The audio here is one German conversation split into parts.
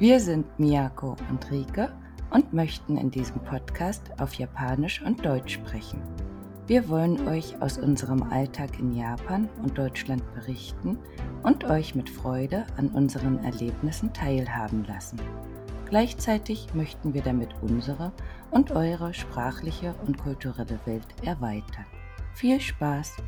Wir sind Miyako und Rike und möchten in diesem Podcast auf Japanisch und Deutsch sprechen. Wir wollen euch aus unserem Alltag in Japan und Deutschland berichten und euch mit Freude an unseren Erlebnissen teilhaben lassen. Gleichzeitig möchten wir damit unsere und eure sprachliche und kulturelle Welt erweitern. Viel Spaß!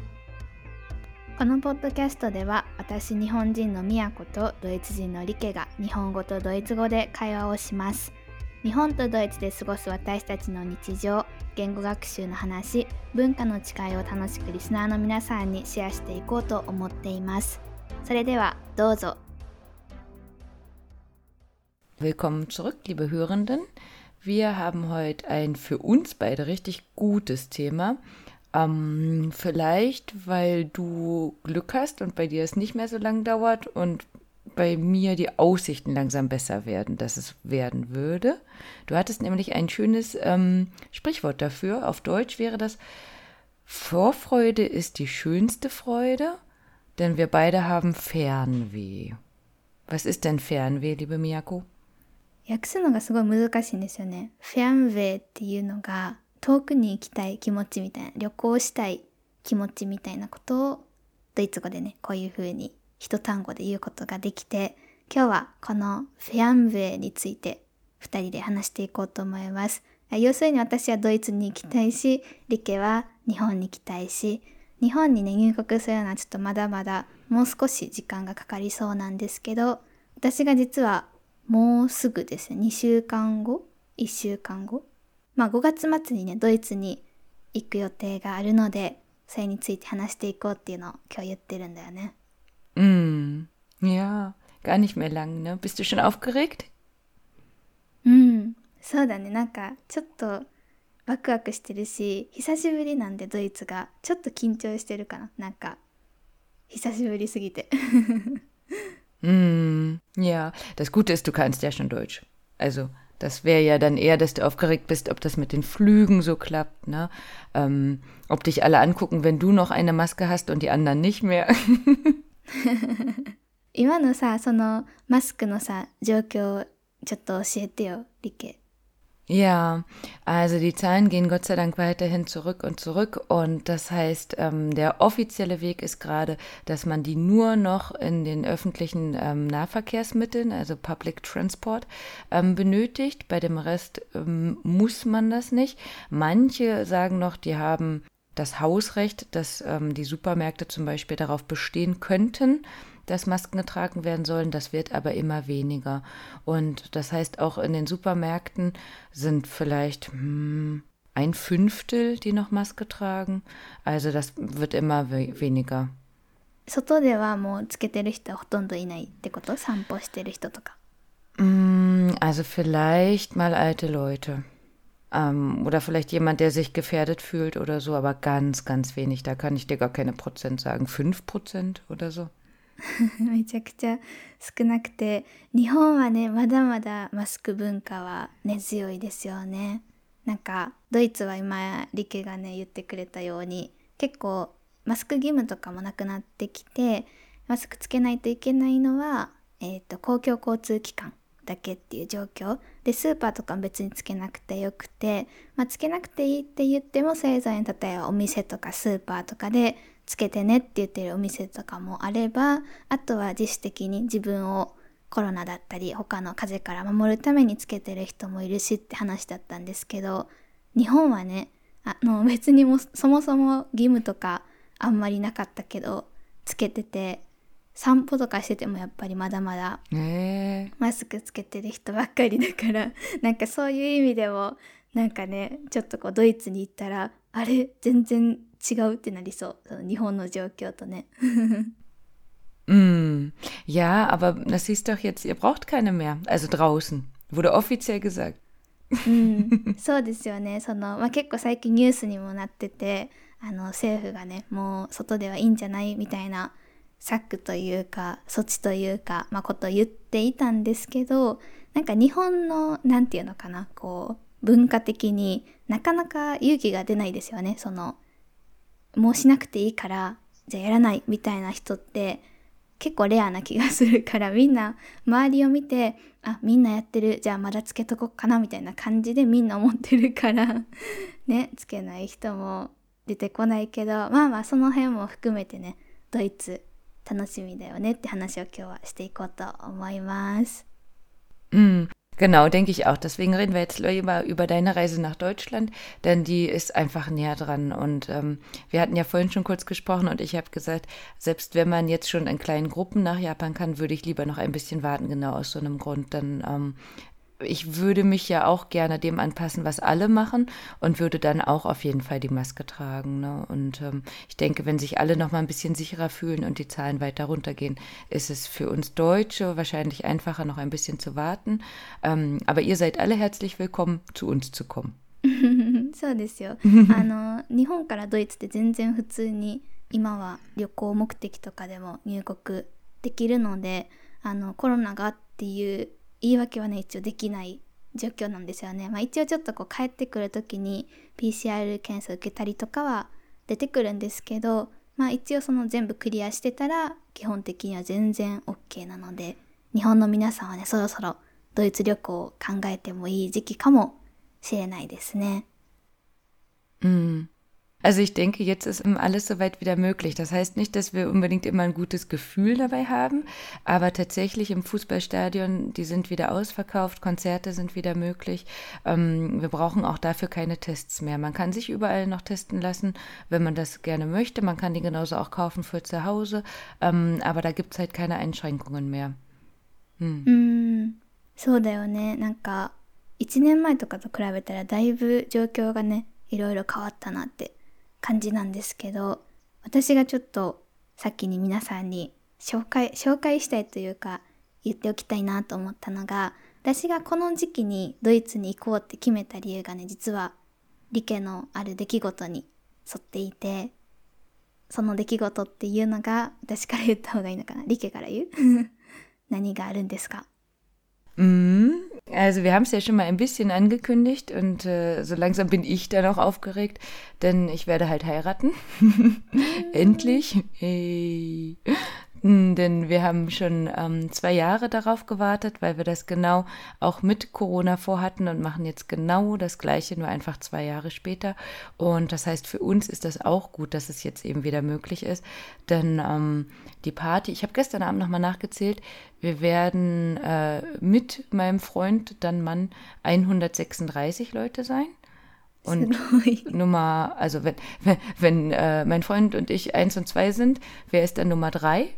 このポッドキャストでは私日本人のみやことドイツ人のリケが日本語とドイツ語で会話をします日本とドイツで過ごす私たちの日常言語学習の話文化の違いを楽しくリスナーの皆さんにシェアしていこうと思っていますそれではどうぞ Willkommen zurück, liebe Hörenden. Wir haben heute ein für uns beide richtig gutes Thema. Ähm, vielleicht, weil du Glück hast und bei dir es nicht mehr so lang dauert und bei mir die Aussichten langsam besser werden, dass es werden würde. Du hattest nämlich ein schönes ähm, Sprichwort dafür. Auf Deutsch wäre das, Vorfreude ist die schönste Freude, denn wir beide haben Fernweh. Was ist denn Fernweh, liebe Miyako? 訳すのがすごい難しいんですよね。フェアンウェイっていうのが 遠くに行きたい気持ちみたいな旅行したい気持ちみたいなことをドイツ語でねこういう風に一単語で言うことができて今日はこのフェアンウェイについて2人で話していこうと思います。要するに私はドイツに行きたいしリケは日本に行きたいし日本にね入国するのはちょっとまだまだもう少し時間がかかりそうなんですけど私が実はもうすぐですね2週間後？1週間後？まあ5月末にね、ドイツに行く予定があるので、それについて話していこうっていうのを今日言ってるんだよね。Mm, ja, gar nicht mehr lang, ne? Bist du schon aufgeregt? うん、そうだね。なんかちょっとワクワクしてるし、久しぶりなんでドイツがちょっと緊張してるかな。なんか久しぶりすぎて。mm, ja, das Gute ist, du kannst ja schon Deutsch. Also Das wäre ja dann eher, dass du aufgeregt bist, ob das mit den Flügen so klappt, ne? Ähm, ob dich alle angucken, wenn du noch eine Maske hast und die anderen nicht mehr. 今のさ、そのマスクのさ、状況をちょっと教えてよ、リケ。 Ja, also die Zahlen gehen Gott sei Dank weiterhin zurück und zurück. Und das heißt, ähm, der offizielle Weg ist gerade, dass man die nur noch in den öffentlichen ähm, Nahverkehrsmitteln, also Public Transport, ähm, benötigt. Bei dem Rest ähm, muss man das nicht. Manche sagen noch, die haben das Hausrecht, dass ähm, die Supermärkte zum Beispiel darauf bestehen könnten, dass Masken getragen werden sollen. Das wird aber immer weniger. Und das heißt, auch in den Supermärkten sind vielleicht hm, ein Fünftel, die noch Maske tragen. Also das wird immer we weniger. 外ではもうつけてる人はほとんどいないってこと散歩してる人とか。Also vielleicht mal alte Leute. Ähm, oder vielleicht jemand, der sich gefährdet fühlt oder so, aber ganz, ganz wenig. Da kann ich dir gar keine Prozent sagen. Fünf Prozent oder so. めちゃくちゃ少なくて日本はねまだまだマスク文化は根強いですよね。なんかドイツは今リケがね言ってくれたように結構マスク義務とかもなくなってきてマスクつけないといけないのは、えーと、公共交通機関だけっていう状況。でスーパーとか別につけなくてよくて、まあ、つけなくていいって言ってもそれぞれ例えばお店とかスーパーとかでつけてねって言ってるお店とかもあればあとは自主的に自分をコロナだったり他の風邪から守るためにつけてる人もいるしって話だったんですけど日本はねあの別にもそもそも義務とかあんまりなかったけどつけてて散歩とかしててもやっぱりまだまだマスクつけてる人ばっかりだから なんかそういう意味でもなんかねちょっとこうドイツに行ったらあれ？全然違うってなりそう。日本の状況とね。mm, ja, aber das siehst doch jetzt, ihr braucht keine mehr. Also draußen. Wurde offiziell gesagt. うん、そうですよね。その、まあ、結構最近ニュースにもなってて、あの、政府がね、もう外ではいいんじゃないみたいな策というか、措置というか、まあ、ことを言っていたんですけど、なんか日本の、なんていうのかな、こう、文化的になかなか勇気が出ないですよね。その、もうしなくていいからじゃあやらないみたいな人って結構レアな気がするからみんな周りを見てあみんなやってるじゃあまだつけとこっかなみたいな感じでみんな思ってるから ねつけない人も出てこないけどまあまあその辺も含めてねドイツ楽しみだよねって話を今日はしていこうと思います。うん Genau, denke ich auch. Deswegen reden wir jetzt lieber über deine Reise nach Deutschland, denn die ist einfach näher dran. Und ähm, wir hatten ja vorhin schon kurz gesprochen und ich habe gesagt, selbst wenn man jetzt schon in kleinen Gruppen nach Japan kann, würde ich lieber noch ein bisschen warten, genau aus so einem Grund. Dann ähm, ich würde mich ja auch gerne dem anpassen, was alle machen und würde dann auch auf jeden Fall die Maske tragen. Ne? Und ähm, ich denke, wenn sich alle noch mal ein bisschen sicherer fühlen und die Zahlen weiter runtergehen, ist es für uns Deutsche wahrscheinlich einfacher, noch ein bisschen zu warten. Ähm, aber ihr seid alle herzlich willkommen, zu uns zu kommen. そうですよあの日本からドイツって全然普通に今は旅行目的とかでも入国できるのであのコロナがっていう 言い訳はね一応できない状況なんですよね。まあ、一応ちょっとこう帰ってくる時に PCR 検査受けたりとかは出てくるんですけど、まあ、一応その全部クリアしてたら基本的には全然 OK なので日本の皆さんはねそろそろドイツ旅行を考えてもいい時期かもしれないですね。うん。Also ich denke, jetzt ist alles soweit wieder möglich. Das heißt nicht, dass wir unbedingt immer ein gutes Gefühl dabei haben, aber tatsächlich im Fußballstadion, die sind wieder ausverkauft, Konzerte sind wieder möglich. Ähm, wir brauchen auch dafür keine Tests mehr. Man kann sich überall noch testen lassen, wenn man das gerne möchte. Man kann die genauso auch kaufen für zu Hause, ähm, aber da gibt es halt keine Einschränkungen mehr. Hm. Mm, そうだよね。なんか1年前とかと比べたらだいぶ状況がねいろいろ変わったなって 感じなんですけど私がちょっと先に皆さんに紹介紹介したいというか言っておきたいなと思ったのが私がこの時期にドイツに行こうって決めた理由がね実はリケのある出来事に沿っていてその出来事っていうのが私から言った方がいいのかな？リケから言う？何があるんですか？Also wir haben es ja schon mal ein bisschen angekündigt und äh, so langsam bin ich dann auch aufgeregt, denn ich werde halt heiraten. Endlich. Hey. Hm, denn wir haben schon ähm, zwei Jahre darauf gewartet, weil wir das genau auch mit Corona vorhatten und machen jetzt genau das Gleiche, nur einfach zwei Jahre später. Und das heißt, für uns ist das auch gut, dass es jetzt eben wieder möglich ist. Denn ähm, die Party, ich habe gestern Abend nochmal nachgezählt, wir werden äh, mit meinem Freund, dann Mann, 136 Leute sein. Und Nummer, also wenn, wenn, wenn äh, mein Freund und ich eins und zwei sind, wer ist dann Nummer drei?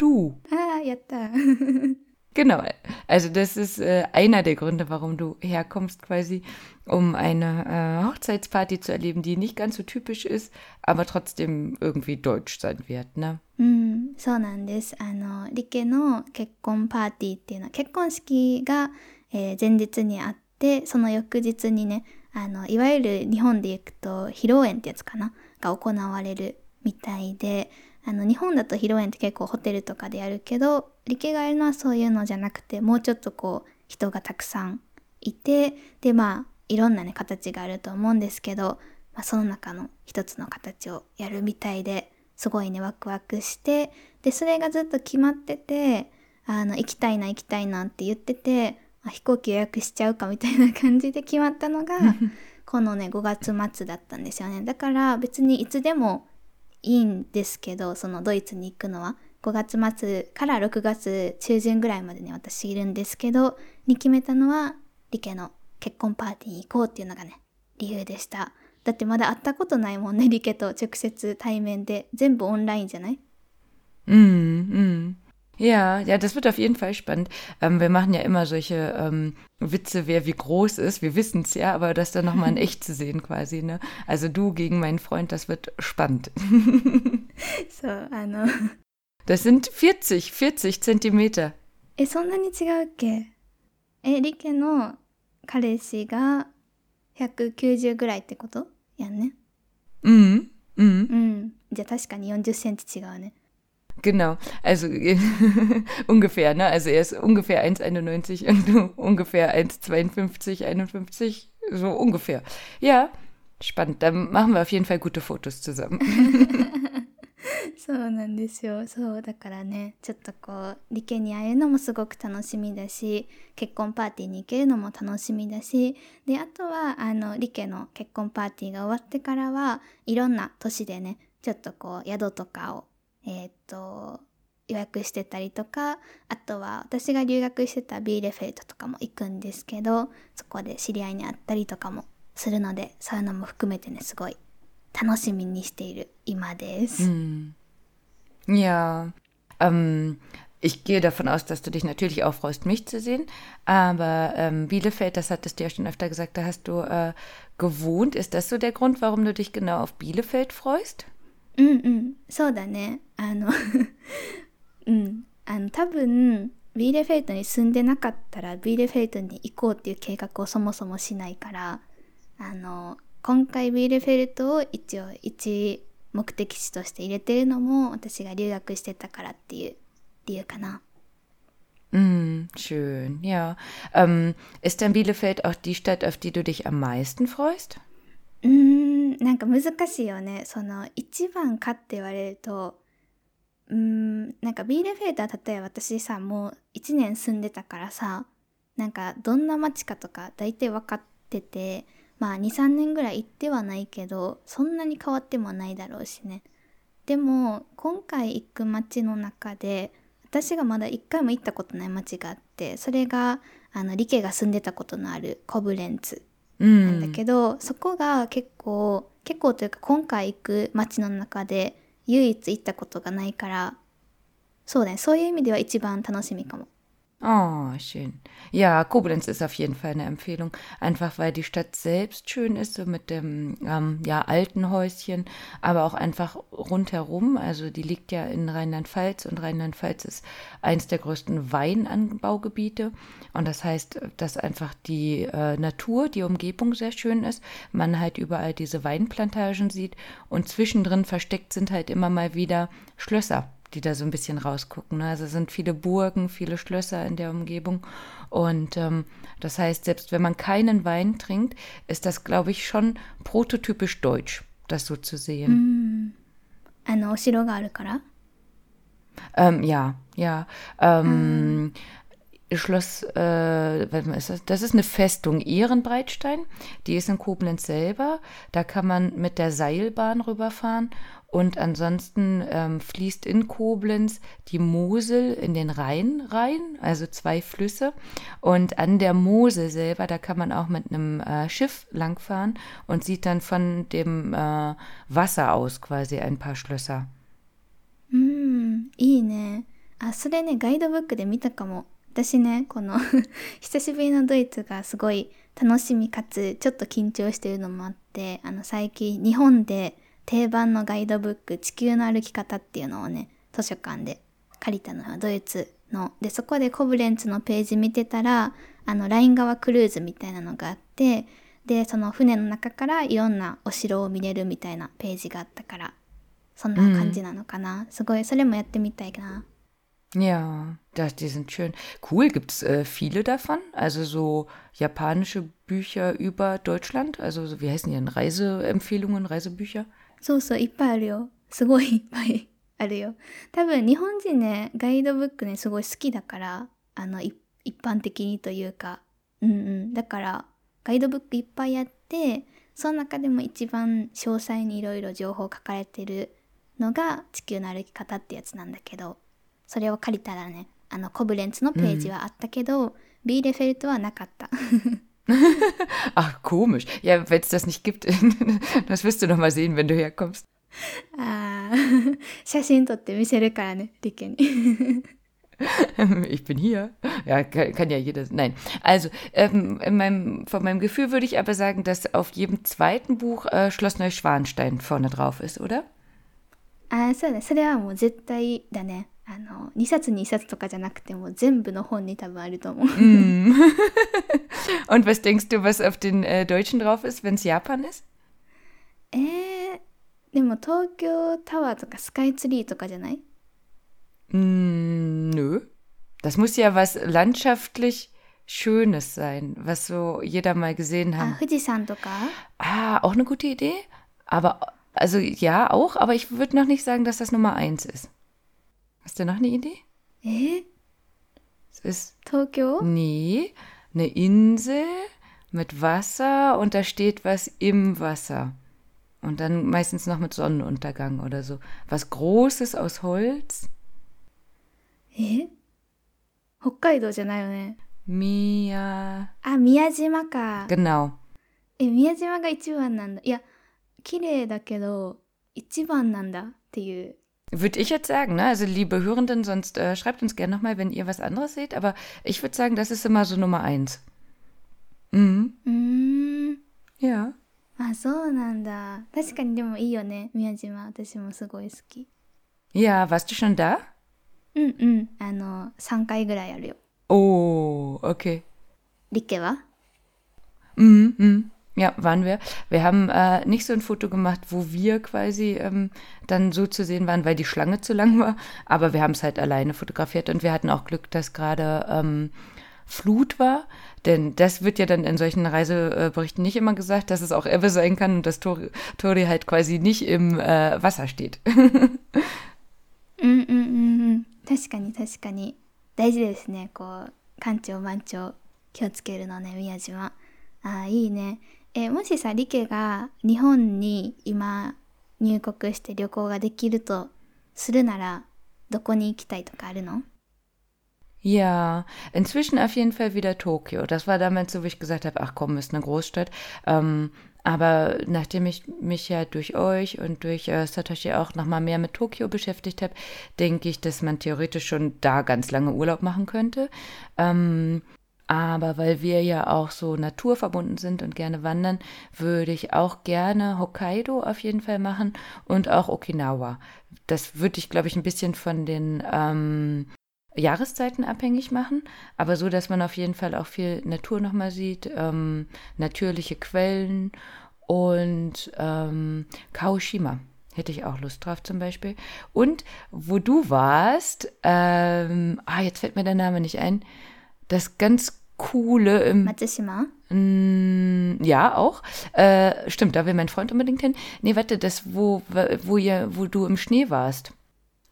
du. Ah, yatta. Genau, also das ist äh, einer der Gründe, warum du herkommst quasi, um eine äh, Hochzeitsparty zu erleben, die nicht ganz so typisch ist, aber trotzdem irgendwie deutsch sein wird, ne? うん、そうなんです。あの、リケの結婚パーティーっていうのは結婚式が、えー、前日にあって、その翌日にね、あの、いわゆる日本で行くと披露宴ってやつかなが行われるみたいで、 あの日本だと披露宴って結構ホテルとかでやるけど理系がやるのはそういうのじゃなくてもうちょっとこう人がたくさんいてでまあいろんなね形があると思うんですけど、まあ、その中の一つの形をやるみたいですごいねワクワクしてでそれがずっと決まっててあの行きたいな行きたいなって言ってて飛行機予約しちゃうかみたいな感じで決まったのが このね5月末だったんですよね。だから別にいつでもいいんですけどそのドイツに行くのは。5月末から6月中旬ぐらいまでね私いるんですけどに決めたのはリケの結婚パーティーに行こうっていうのがね理由でした。だってまだ会ったことないもんねリケと直接対面で。全部オンラインじゃない？うんうん。Ja, ja, das wird auf jeden Fall spannend. Ähm, wir machen ja immer solche ähm, Witze, wer wie groß ist. Wir wissen es ja, aber das dann nochmal in echt zu sehen quasi. Ne? Also du gegen meinen Freund, das wird spannend. so, Anna. Das sind 40, 40 Zentimeter. え、そんなに違うっけえ、リケの彼氏が190ぐらいってことやんね。うん。うん。うん。じゃあ確かに40センチ違うね。 Genau, also ungefähr, ne? Also er ist ungefähr 1,91 und du ungefähr 1,52, 51, so ungefähr. Ja, spannend. Dann machen wir auf jeden Fall gute Fotos zusammen. そうなんですよそうだからねちょっとこう理系に会えるのもすごく楽しみだし結婚パーティーに行けるのも楽しみだしであとはあの理系の結婚パーティーが終わってからはいろんな都市でねちょっとこう宿とかを えー、っと予約してたりとかあとは私が留学してたビーレフェルトとかも行くんですけどそこで知り合いに会ったりとかもするのでそういうのも含めてねすごい楽しみにしている今です。Mm. Ja, ähm, ich gehe davon aus, dass du dich natürlich auch freust, mich zu sehen. Aber ähm, Bielefeld, das hattest du ja schon öfter gesagt, da hast du äh, gewohnt. Ist das so der Grund, warum du dich genau auf Bielefeld freust? うんうんそうだねあの うんあの多分ビーレフェルトに住んでなかったらビーレフェルトに行こうっていう計画をそもそもしないからあの今回ビーレフェルトを一応一目的地として入れてるのも私が留学してたからっていう理由かな。Mm, schön, ja. Ähm, ist denn Bielefeld auch die Stadt, auf die du dich am meisten freust? うーん、なんか難しいよね。その一番かって言われると、うーん、なんかビーレフェルトは例えば私さ、もう1年住んでたからさ、なんかどんな街かとか大体分かってて、まあ23年ぐらい行ってはないけどそんなに変わってもないだろうしね。でも今回行く街の中で私がまだ一回も行ったことない街があってそれがあのリケが住んでたことのあるコブレンツなんだけど、うん、そこが結構結構というか今回行く街の中で唯一行ったことがないからそうだねそういう意味では一番楽しみかも。Oh, schön. Ja, Koblenz ist auf jeden Fall eine Empfehlung. Einfach weil die Stadt selbst schön ist, so mit dem ähm, ja, alten Häuschen, aber auch einfach rundherum. Also die liegt ja in Rheinland-Pfalz und Rheinland-Pfalz ist eins der größten Weinanbaugebiete. Und das heißt, dass einfach die äh, Natur, die Umgebung sehr schön ist. Man halt überall diese Weinplantagen sieht und zwischendrin versteckt sind halt immer mal wieder Schlösser die da so ein bisschen rausgucken. Ne? Also es sind viele Burgen, viele Schlösser in der Umgebung. Und ähm, das heißt, selbst wenn man keinen Wein trinkt, ist das, glaube ich, schon prototypisch deutsch, das so zu sehen. Mm. Ähm, ja, ja. Ähm, mm. Schloss, äh, ist das? das ist eine Festung Ehrenbreitstein, die ist in Koblenz selber. Da kann man mit der Seilbahn rüberfahren und ansonsten ähm, fließt in Koblenz die Mosel in den Rhein rein, also zwei Flüsse. Und an der Mosel selber, da kann man auch mit einem äh, Schiff langfahren und sieht dann von dem äh, Wasser aus quasi ein paar Schlösser. うん、いいね。あ、それね、ガイドブックで見たかも。 私ね、この 久しぶりのドイツがすごい楽しみかつちょっと緊張してるのもあって、あの最近日本で定番のガイドブック「地球の歩き方」っていうのをね図書館で借りたのよドイツの。でそこでコブレンツのページ見てたらあのライン川クルーズみたいなのがあってでその船の中からいろんなお城を見れるみたいなページがあったからそんな感じなのかな、うん、すごいそれもやってみたいな。Ja, das, die sind schön. Cool, gibt es äh, viele davon? Also so japanische Bücher über Deutschland? Also so, wie heißen die denn? Reiseempfehlungen, Reisebücher? そうそういっぱいあるよすごいいっぱいあるよ多分日本人ねガイドブックねすごい好きだからあの一般的にというかうんうんだからガイドブックいっぱいあってその中でも一番詳細にいろいろ情報書かれてるのが地球の歩き方ってやつなんだけどそれを借りたらねあのコブレンツのページはあったけど、うん、ビーレフェルトはなかった Ach, komisch. Ja, wenn es das nicht gibt, das wirst du noch mal sehen, wenn du herkommst. Ah, 写真撮って見せるからね、リケに。ich bin hier. Ja, kann, kann, ja jeder. Nein. Also, ähm, meinem, von meinem Gefühl würde ich aber sagen, dass auf jedem zweiten Buch äh, Schloss Neuschwanstein vorne drauf ist, oder? あ、そうね。それはもう絶対だね。 あの2冊2冊とかじゃなくても全部の本に多分あると思う。Mm. Und was denkst du, was auf den äh, Deutschen drauf ist, wenn es Japan ist? えー、でも東京タワーとかスカイツリーとかじゃない mm, Nö. Das muss ja was landschaftlich Schönes sein, was so jeder mal gesehen hat. Ah, Fujisan とか Ah, auch eine gute Idee. Aber Also ja, auch, aber ich würde noch nicht sagen, dass das Nummer eins ist. Hast du noch eine Idee? え Es ist, 東京 nee, eine Insel mit Wasser und da steht was im Wasser. Und dann meistens noch mit Sonnenuntergang oder so. Was Großes aus Holz. え北海道じゃないよね。 Mia. あ、宮島か。 Genau. え、宮島が一番なんだ。いや、綺麗だけど、一番なんだっていう。 Würde ich jetzt sagen, ne? Also liebe Hörenden, sonst äh, schreibt uns gerne nochmal, wenn ihr was anderes seht. Aber ich würde sagen, das ist immer so Nummer eins. Mhm. うーん。 Ja. あ、そうなんだ。確かにでもいいよね、宮島。私もすごい好き。 Ja, warst du schon da? うんうん。あの、3回ぐらいあるよ。 Oh, okay. リケは Mhm, mhm. Ja, waren wir. Wir haben äh, nicht so ein Foto gemacht, wo wir quasi ähm, dann so zu sehen waren, weil die Schlange zu lang war. Aber wir haben es halt alleine fotografiert und wir hatten auch Glück, dass gerade ähm, Flut war. Denn das wird ja dann in solchen Reiseberichten nicht immer gesagt, dass es auch Ebbe sein kann und dass Tori, Tori halt quasi nicht im äh, Wasser steht. うんうんうんうん。確かに確かに。大事ですね。こう、艦長番長気をつけるのね、宮島。ああ、いいね。 え、もしさ、リケが日本に今入国して旅行ができるとするなら、どこに行きたいとかあるの Ja, inzwischen auf jeden Fall wieder Tokio. Das war damals so, wie ich gesagt habe, ach komm, ist eine Großstadt. Ähm, aber nachdem ich mich ja durch euch und durch äh, Satoshi auch nochmal mehr mit Tokio beschäftigt habe, denke ich, dass man theoretisch schon da ganz lange Urlaub machen könnte. Ähm, aber weil wir ja auch so naturverbunden sind und gerne wandern, würde ich auch gerne Hokkaido auf jeden Fall machen und auch Okinawa. Das würde ich, glaube ich, ein bisschen von den ähm, Jahreszeiten abhängig machen, aber so, dass man auf jeden Fall auch viel Natur nochmal sieht, ähm, natürliche Quellen und ähm, Kaoshima. Hätte ich auch Lust drauf zum Beispiel. Und wo du warst, ähm, ah, jetzt fällt mir der Name nicht ein, das ganz coole im. Mattissima? Mm, ja, auch. Äh, stimmt, da will mein Freund unbedingt hin. Nee, warte, das, wo, wo, ihr, wo du im Schnee warst.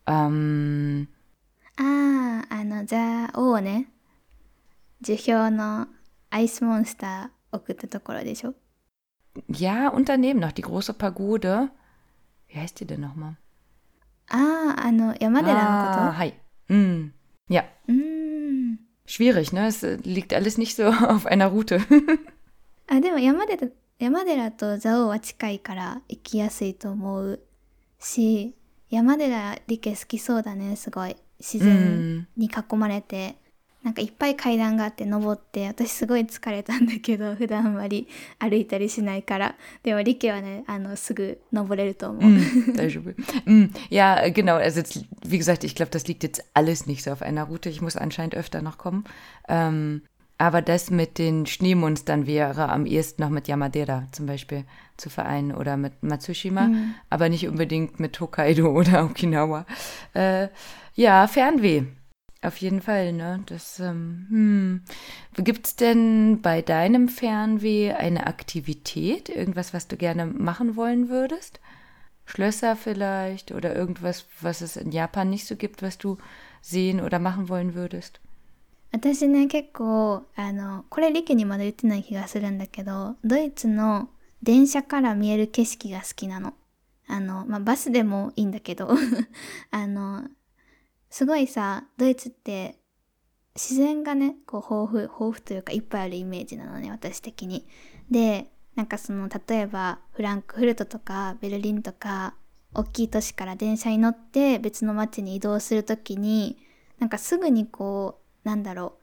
Ähm. Ah, あの、ザ・オーね。樹氷のアイスモンスター送ったところでしょ Ja, und daneben noch die große Pagode. Wie heißt die denn nochmal? Ah, あの、山寺のこと Ah, hi. Mm. Ja. Mm. Schwierig, ne? Es liegt alles あでも山寺山寺と蔵王は近いから行きやすいと思うし山寺理系好きそうだねすごい自然に囲まれてなんかいっぱい階段があって登って、私すごい疲れたんだけど、普段あんまり歩いたりしないから。でも理系はね、あの、すぐ登れると思う。 Mm, Daijoubu. Mm, ja, äh, genau. Also, jetzt, wie gesagt, ich glaube, das liegt jetzt alles nicht so auf einer Route. Ich muss anscheinend öfter noch kommen. Ähm, aber das mit den Schneemonstern wäre am ehesten noch mit Yamadera zum Beispiel zu vereinen oder mit Matsushima, aber nicht unbedingt mit Hokkaido oder Okinawa. Äh, ja, Fernweh. Auf jeden Fall, ne? Das, ähm, hm. Gibt's denn bei deinem Fernweh eine Aktivität, irgendwas, was du gerne machen wollen würdest? Schlösser vielleicht oder irgendwas, was es in Japan nicht so gibt, was du sehen oder machen wollen würdest? 私ね結構あのこれリケにまだ言ってない気がするんだけどドイツの電車から見える景色が好きなの。あの、まあ、バスでもいいんだけどあの すごいさドイツって自然がねこう豊富豊富というかいっぱいあるイメージなのね私的に。でなんかその例えばフランクフルトとかベルリンとか大きい都市から電車に乗って別の街に移動するときになんかすぐにこうなんだろ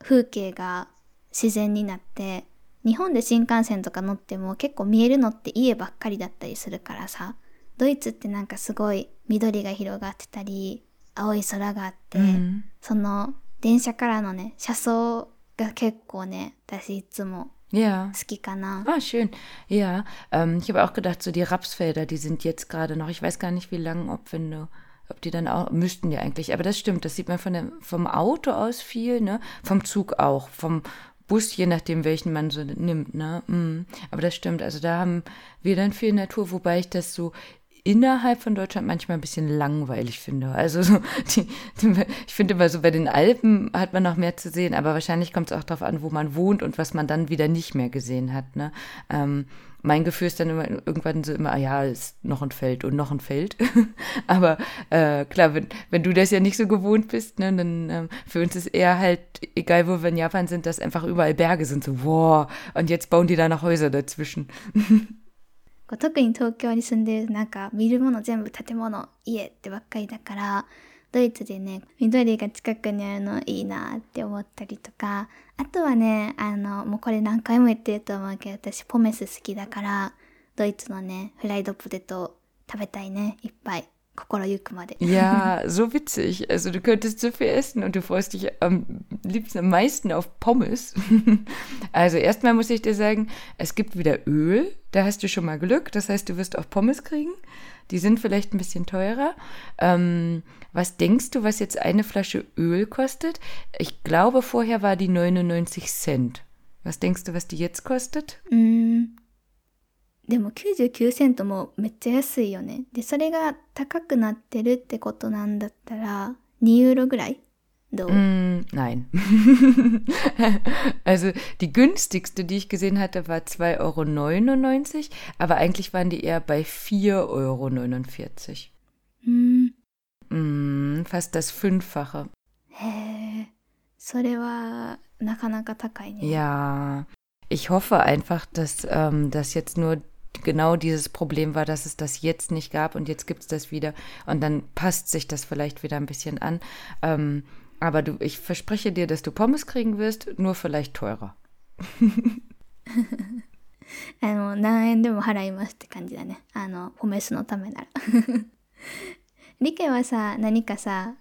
う風景が自然になって日本で新幹線とか乗っても結構見えるのって家ばっかりだったりするからさドイツってなんかすごい緑が広がってたり青い空があって、 Mhm. その電車からのね車窓が結構ね私いつも Ja. 好きかな。 Ah, schön. Ja, ähm, ich habe auch gedacht, so die Rapsfelder, die sind jetzt gerade noch, ich weiß gar nicht, wie lange, ob wenn du, ob die dann auch, müssten die eigentlich, aber das stimmt, das sieht man von dem, vom Auto aus viel, ne? Vom Zug auch, vom Bus, je nachdem, welchen man so nimmt. Ne? Mm. Aber das stimmt. Also da haben wir dann viel Natur, wobei ich das so innerhalb von Deutschland manchmal ein bisschen langweilig finde. Also so die, die, ich finde immer so bei den Alpen hat man noch mehr zu sehen, aber wahrscheinlich kommt es auch darauf an, wo man wohnt und was man dann wieder nicht mehr gesehen hat. Ne? Ähm, mein Gefühl ist dann immer irgendwann so immer, ah ja, ist noch ein Feld und noch ein Feld. aber äh, klar, wenn, wenn du das ja nicht so gewohnt bist, ne, dann äh, für uns ist eher halt, egal wo wir in Japan sind, dass einfach überall Berge sind, so, wow, und jetzt bauen die da noch Häuser dazwischen. こう特に東京に住んでるなんか見るもの全部建物家ってばっかりだからドイツでね緑が近くにあるのいいなって思ったりとかあとはねあのもうこれ何回も言ってると思うけど私ポメス好きだからドイツのねフライドポテト食べたいねいっぱい。Ja, so witzig. Also du könntest so viel essen und du freust dich am liebsten am meisten auf Pommes. Also erstmal muss ich dir sagen, es gibt wieder Öl. Da hast du schon mal Glück. Das heißt, du wirst auch Pommes kriegen. Die sind vielleicht ein bisschen teurer. Ähm, was denkst du, was jetzt eine Flasche Öl kostet? Ich glaube, vorher war die 99 Cent. Was denkst du, was die jetzt kostet? Mm. でも99セントもめっちゃ安いよね。で、それが高くなってるってことなんだったら、2ユーロぐらいどう mm, Nein. also die günstigste, die ich gesehen hatte, war 2,99 Euro, aber eigentlich waren die eher bei 4,49 Euro. Mm. Mm, fast das Fünffache. へえ、それはなかなか高いね。Ja, ich hoffe einfach, dass ähm, das jetzt nur genau dieses Problem war, dass es das jetzt nicht gab und jetzt gibt es das wieder und dann passt sich das vielleicht wieder ein bisschen an. Ähm, aber du, ich verspreche dir, dass du Pommes kriegen wirst, nur vielleicht teurer. あの何円でも払いますって感じだねあのポメスのためならリケはさ何かさ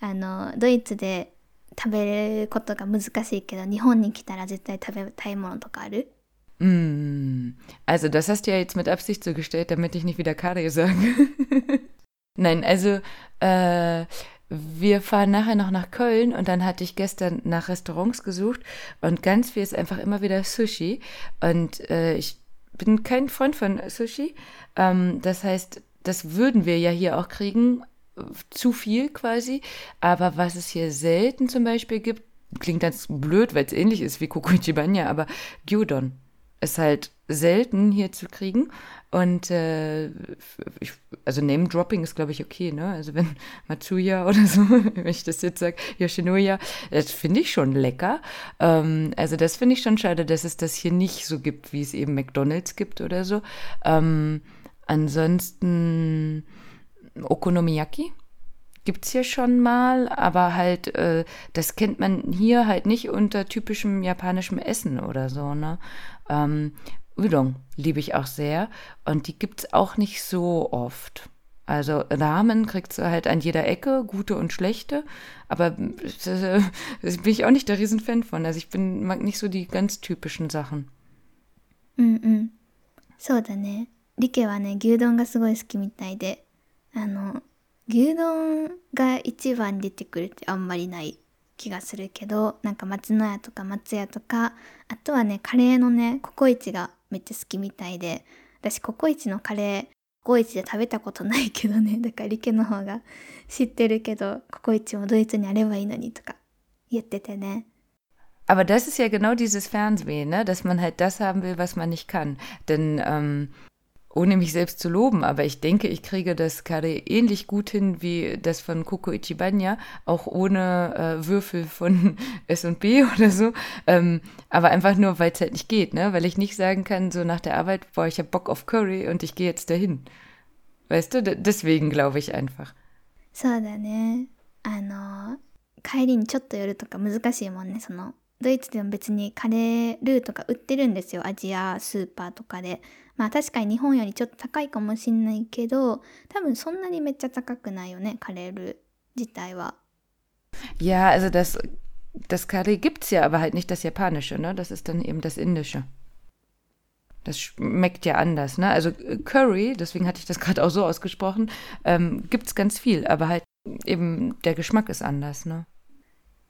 あのドイツで食べることが難しいけど日本に来たら絶対食べたいものとかある Mm. Also, das hast du ja jetzt mit Absicht so gestellt, damit ich nicht wieder Karie sage. Nein, also, äh, wir fahren nachher noch nach Köln und dann hatte ich gestern nach Restaurants gesucht und ganz viel ist einfach immer wieder Sushi. Und äh, ich bin kein Freund von Sushi. Ähm, das heißt, das würden wir ja hier auch kriegen, zu viel quasi. Aber was es hier selten zum Beispiel gibt, klingt ganz blöd, weil es ähnlich ist wie Kokuchibanya, aber Gyudon ist halt selten hier zu kriegen. Und äh, ich, also Name-Dropping ist, glaube ich, okay, ne? Also wenn Matsuya oder so, wenn ich das jetzt sage, Yoshinoya, das finde ich schon lecker. Ähm, also das finde ich schon schade, dass es das hier nicht so gibt, wie es eben McDonalds gibt oder so. Ähm, ansonsten Okonomiyaki gibt es hier schon mal, aber halt, äh, das kennt man hier halt nicht unter typischem japanischem Essen oder so, ne? Ähm, Udon liebe ich auch sehr und die gibt es auch nicht so oft. Also Ramen kriegst du halt an jeder Ecke, gute und schlechte, aber äh, bin ich auch nicht der Riesenfan von. Also ich bin, mag nicht so die ganz typischen Sachen. うんうん。そうだね。リケはね、牛丼がすごい好きみたいで、あの、 牛丼が一番出てくるってあんまりない気がするけどなんか松の屋とか松屋とかあとはねカレーのねココイチがめっちゃ好きみたいで私ココイチのカレーココイチで食べたことないけどねだからリケの方が 知ってるけどココイチもドイツにあればいいのにとか言っててね Aber das ist ja genau dieses Fernsehen, ne? dass man halt das haben will, was man nicht kann. Denn ähm, ohne mich selbst zu loben, aber ich denke, ich kriege das Kare ähnlich gut hin wie das von Coco Ichibanya, auch ohne äh, Würfel von S&B oder so, ähm, aber einfach nur, weil es halt nicht geht, ne? weil ich nicht sagen kann, so nach der Arbeit, boah, ich habe Bock auf Curry und ich gehe jetzt dahin. Weißt du, D deswegen glaube ich einfach. そうだね。あの、帰りにちょっと寄るとか難しいもんね、その。ドイツでも別にカレールーとか売ってるんですよ。アジアスーパーとかで。 まあ確かに日本よりちょっと高いかもしんないけど、多分そんなにめっちゃ高くないよね、カレール自体は。Ja, also das, das Curry gibt's ja, aber halt nicht das Japanische, ne? Das ist dann eben das Indische. Das schmeckt ja anders, ne? Also Curry, deswegen hatte ich das gerade auch so ausgesprochen, ähm, gibt's ganz viel, aber halt eben der Geschmack ist anders, ne?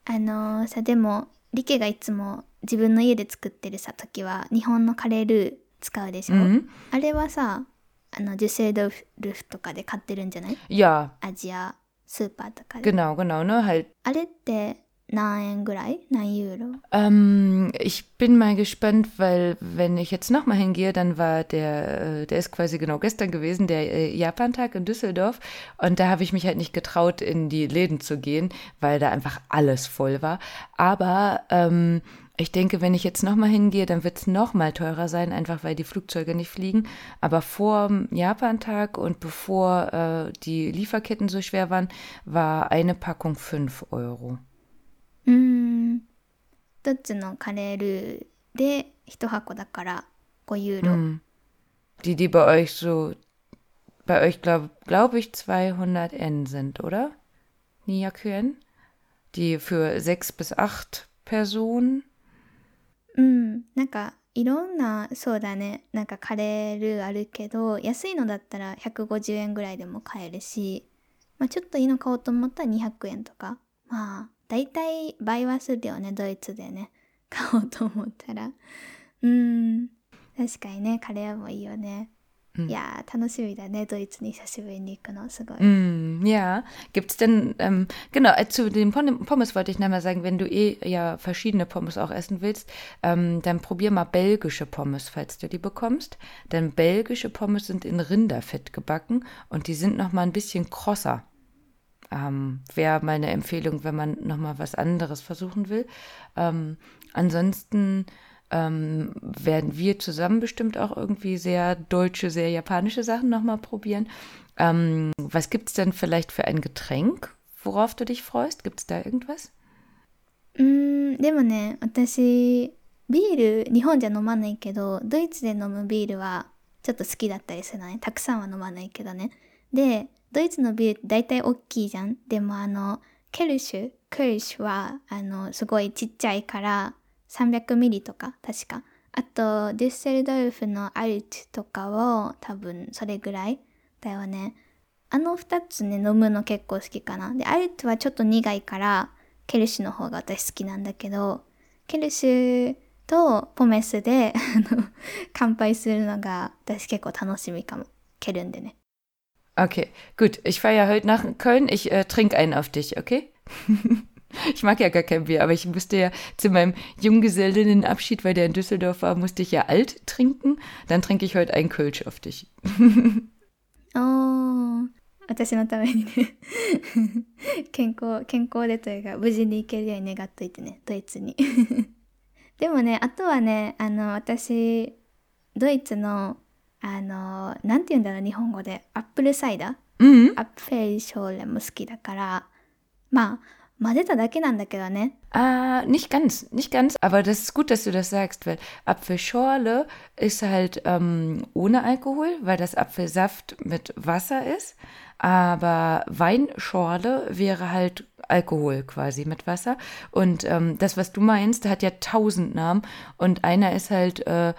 あのさでもリケがいつも自分の家で作ってるさ時は日本のカレールー使うでしょ、 Mhm. あれはさあのデュセルドルフとかで買ってるんじゃない Ja, アジアスーパーとかで genau, genau, ne? Halt あれって何円ぐらい何ユーロ Ähm, ich bin mal gespannt, weil wenn ich jetzt nochmal hingehe, dann war der, äh, der ist quasi genau gestern gewesen, der äh, Japantag in Düsseldorf. Und da habe ich mich halt nicht getraut, in die Läden zu gehen, weil da einfach alles voll war. Aber ähm, ich denke, wenn ich jetzt nochmal hingehe, dann wird es nochmal teurer sein, einfach weil die Flugzeuge nicht fliegen. Aber vor dem Japantag und bevor äh, die Lieferketten so schwer waren, war eine Packung 5 Euro. うーんどっちのカレールーで1箱だから5ユーロ、 Hm. Die, die bei euch so, bei euch glaube glaub ich 200 N sind, oder? Niyakuen? Die für sechs bis acht Personen? うん。なんかいろんなそうだね。なんかカレールーあるけど安いのだったら150円ぐらいでも買えるし、まあ、ちょっといいの買おうと思ったら200円とか。まあ大体倍はするよねドイツでね。買おうと思ったら。うん。確かにねカレーもいいよね、Mhm. Ja, ne? mm, ja, gibt es denn, ähm, genau, äh, zu den Pommes wollte ich nochmal sagen, wenn du eh ja verschiedene Pommes auch essen willst, ähm, dann probier mal belgische Pommes, falls du die bekommst. Denn belgische Pommes sind in Rinderfett gebacken und die sind nochmal ein bisschen krosser. Ähm, Wäre meine Empfehlung, wenn man nochmal was anderes versuchen will. Ähm, ansonsten ähm, werden wir zusammen bestimmt auch irgendwie sehr deutsche, sehr japanische Sachen nochmal probieren. Ähm, was gibt es denn vielleicht für ein Getränk, worauf du dich freust? Gibt es da irgendwas? うーんでもね私ビール日本じゃ飲まないけどドイツで飲むビールはちょっと好きだったりするのねたくさんは飲まないけどねでドイツのビールって大体大きいじゃんでもあのケルシュケルシュはあのすごいちっちゃいから 300ミリとか確かあとデュッセルドルフのアルトとかを多分それぐらいだよねあの2つね飲むの結構好きかなでアルトはちょっと苦いからケルシュの方が私好きなんだけどケルシュとポメスで 乾杯するのが私結構楽しみかもケルンでね Okay, gut. Ich fahre ja heute nach Köln. Ich äh, trinke einen auf dich, okay? Ich mag ja gar kein Bier, aber ich musste ja zu meinem Junggesellinnenabschied, weil der in Düsseldorf war, musste ich ja alt trinken. Dann trinke ich heute einen Kölsch auf dich. oh. das 私のためにね健康健康でというか無事に行けるように願っといてねドイツにでもねあとはねあの私ドイツのあのなんて言うんだろう日本語でアップルサイダー、うん、アップルショーレも好きだからまあ 混ぜただけなんだけどね Ah, nicht ganz, nicht ganz. Aber das ist gut, dass du das sagst, weil Apfelschorle ist halt ähm, ohne Alkohol, weil das Apfelsaft mit Wasser ist. Aber Weinschorle wäre halt Alkohol quasi mit Wasser. Und ähm, das, was du meinst, hat ja tausend Namen. Und einer ist halt, äh,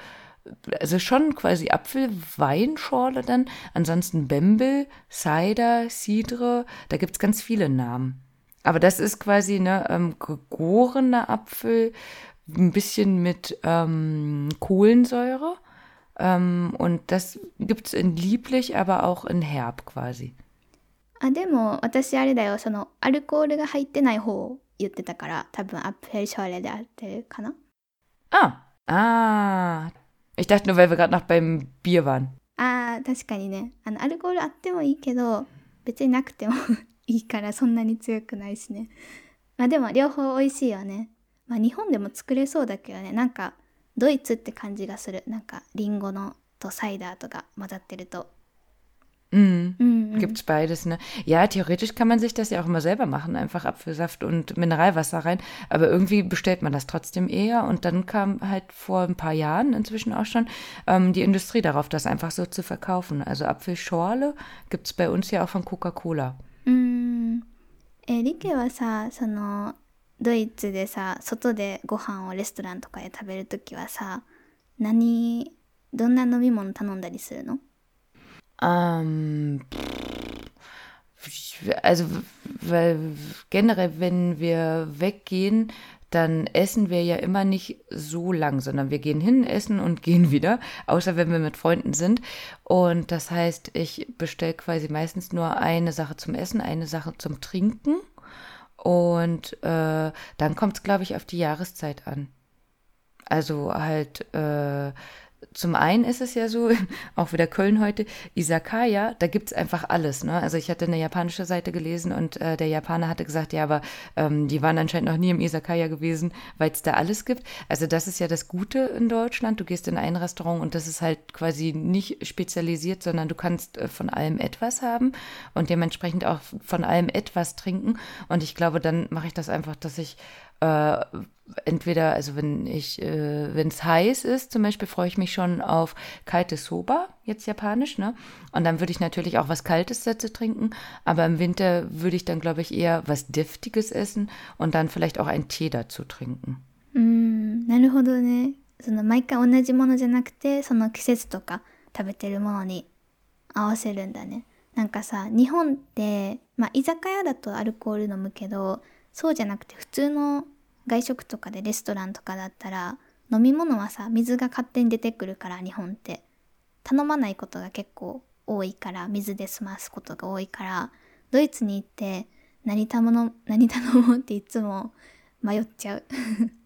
also schon quasi Apfelweinschorle dann. Ansonsten Bembel, Cider, Cidre, da gibt's ganz viele Namen. Aber das ist quasi ne ähm, gegorener Apfel, ein bisschen mit ähm, Kohlensäure. Ähm, und das gibt's in lieblich, aber auch in herb quasi. あでも私あれだよそのアルコールが入ってない方を言ってたから多分アップェルショーレで合ってるかな Ah, ah. Ich dachte nur, weil wir gerade noch beim Bier waren. あー確かにねあのアルコールあってもいいけど別になくても いいからそんなに強くないしねまあでも両方美味しいよねまあ日本でも作れそうだけどねなんかドイツって感じがするなんかリンゴのとサイダーとか混ざってると Mhm. うん、うん、 Gibt's beides, ne? Ja, theoretisch kann man sich das ja auch immer selber machen, einfach Apfelsaft und Mineralwasser rein. Aber irgendwie bestellt man das trotzdem eher. Und dann kam halt vor ein paar Jahren inzwischen auch schon ähm, die Industrie darauf, das einfach so zu verkaufen. Also Apfelschorle gibt's bei uns ja auch von Coca-Cola. うん。えリケはさそのドイツでさ外でご飯をレストランとかで食べるときはさ何どんな飲み物頼んだりするの？Ähm, also, weil generell, wenn wir weggehen, dann essen wir ja immer nicht so lang, sondern wir gehen hin, essen und gehen wieder, außer wenn wir mit Freunden sind. Und das heißt, ich bestelle quasi meistens nur eine Sache zum Essen, eine Sache zum Trinken. Und äh, dann kommt es, glaube ich, auf die Jahreszeit an. Also halt, äh, zum einen ist es ja so, auch wieder Köln heute, Isakaya, da gibt es einfach alles. Ne? Also ich hatte eine japanische Seite gelesen und äh, der Japaner hatte gesagt, ja, aber ähm, die waren anscheinend noch nie im Isakaya gewesen, weil es da alles gibt. Also das ist ja das Gute in Deutschland. Du gehst in ein Restaurant und das ist halt quasi nicht spezialisiert, sondern du kannst äh, von allem etwas haben und dementsprechend auch von allem etwas trinken. Und ich glaube, dann mache ich das einfach, dass ich äh, entweder, also wenn ich, äh, wenn es heiß ist, zum Beispiel freue ich mich schon auf kaltes Soba, jetzt japanisch, ne? Und dann würde ich natürlich auch was Kaltes dazu trinken, aber im Winter würde ich dann, glaube ich, eher was Deftiges essen und dann vielleicht auch einen Tee dazu trinken. うん、なるほどね。その毎回同じものじゃなくて、その季節とか食べてるものに合わせるんだね。なんかさ、日本って、まあ居酒屋だとアルコール飲むけど、 そうじゃなくて普通の外食とかでレストランとかだったら飲み物はさ水が勝手に出てくるから日本って。頼まないことが結構多いから水で済ますことが多いからドイツに行って何頼も何頼もうっていつも迷っちゃう。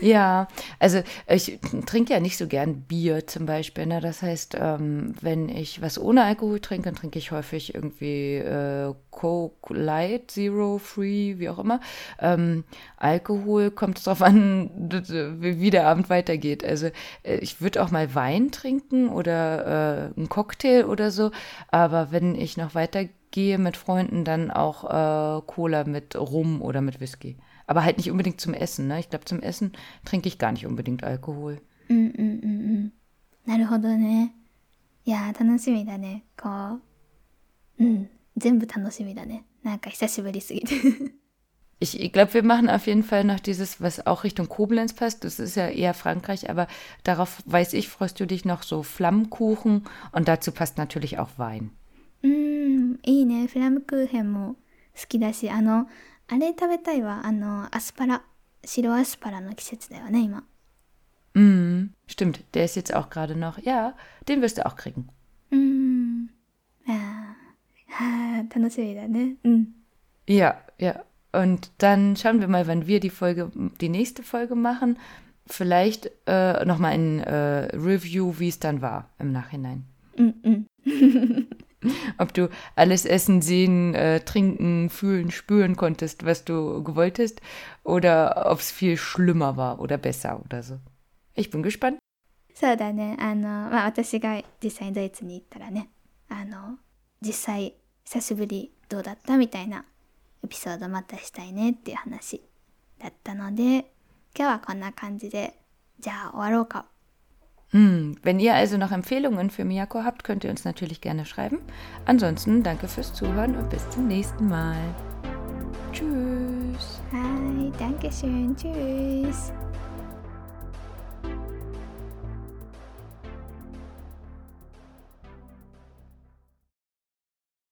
Ja, also ich trinke ja nicht so gern Bier zum Beispiel. Ne? Das heißt, ähm, wenn ich was ohne Alkohol trinke, dann trinke ich häufig irgendwie äh, Coke Light, Zero, Free, wie auch immer. Ähm, Alkohol kommt darauf an, wie der Abend weitergeht. Also äh, ich würde auch mal Wein trinken oder äh, einen Cocktail oder so. Aber wenn ich noch weitergehe mit Freunden, dann auch äh, Cola mit Rum oder mit Whisky. Aber halt nicht unbedingt zum Essen. Ne? Ich glaube, zum Essen trinke ich gar nicht unbedingt Alkohol. うんうんうんうんなるほどねいやー楽しみだねこううん全部楽しみだねなんか久しぶりすぎて Ich, ich glaube, wir machen auf jeden Fall noch dieses, was auch Richtung Koblenz passt. Das ist ja eher Frankreich, aber darauf weiß ich, freust du dich noch so Flammkuchen und dazu passt natürlich auch Wein. うんいいねフラムクーヘンも好きだしあの あれ食べたいわあのアスパラ白アスパラの季節だよね今 Mm, stimmt, der ist jetzt auch gerade noch. Ja, den wirst du auch kriegen. うんあーあー楽しみだねうん Ja, ja. Und dann schauen wir mal, wann wir die Folge, die nächste Folge machen. Vielleicht äh, nochmal ein äh, Review, wie es dann war im Nachhinein. うんうん Ob du alles essen, sehen, äh, trinken, fühlen, spüren konntest, was du gewollt hast, oder ob es viel schlimmer war oder besser oder so. Ich bin gespannt. そうだねあのまあ私が実際にドイツに行ったらねあの実際久しぶりどうだったみたいなエピソードまたしたいねっていう話だったので今日はこんな感じでじゃあ終わろうか hm, wenn ihr also noch Empfehlungen für Miyako habt, könnt ihr uns natürlich gerne schreiben. Ansonsten danke fürs Zuhören und bis zum nächsten Mal. Tschüss. Hi, danke schön. Tschüss.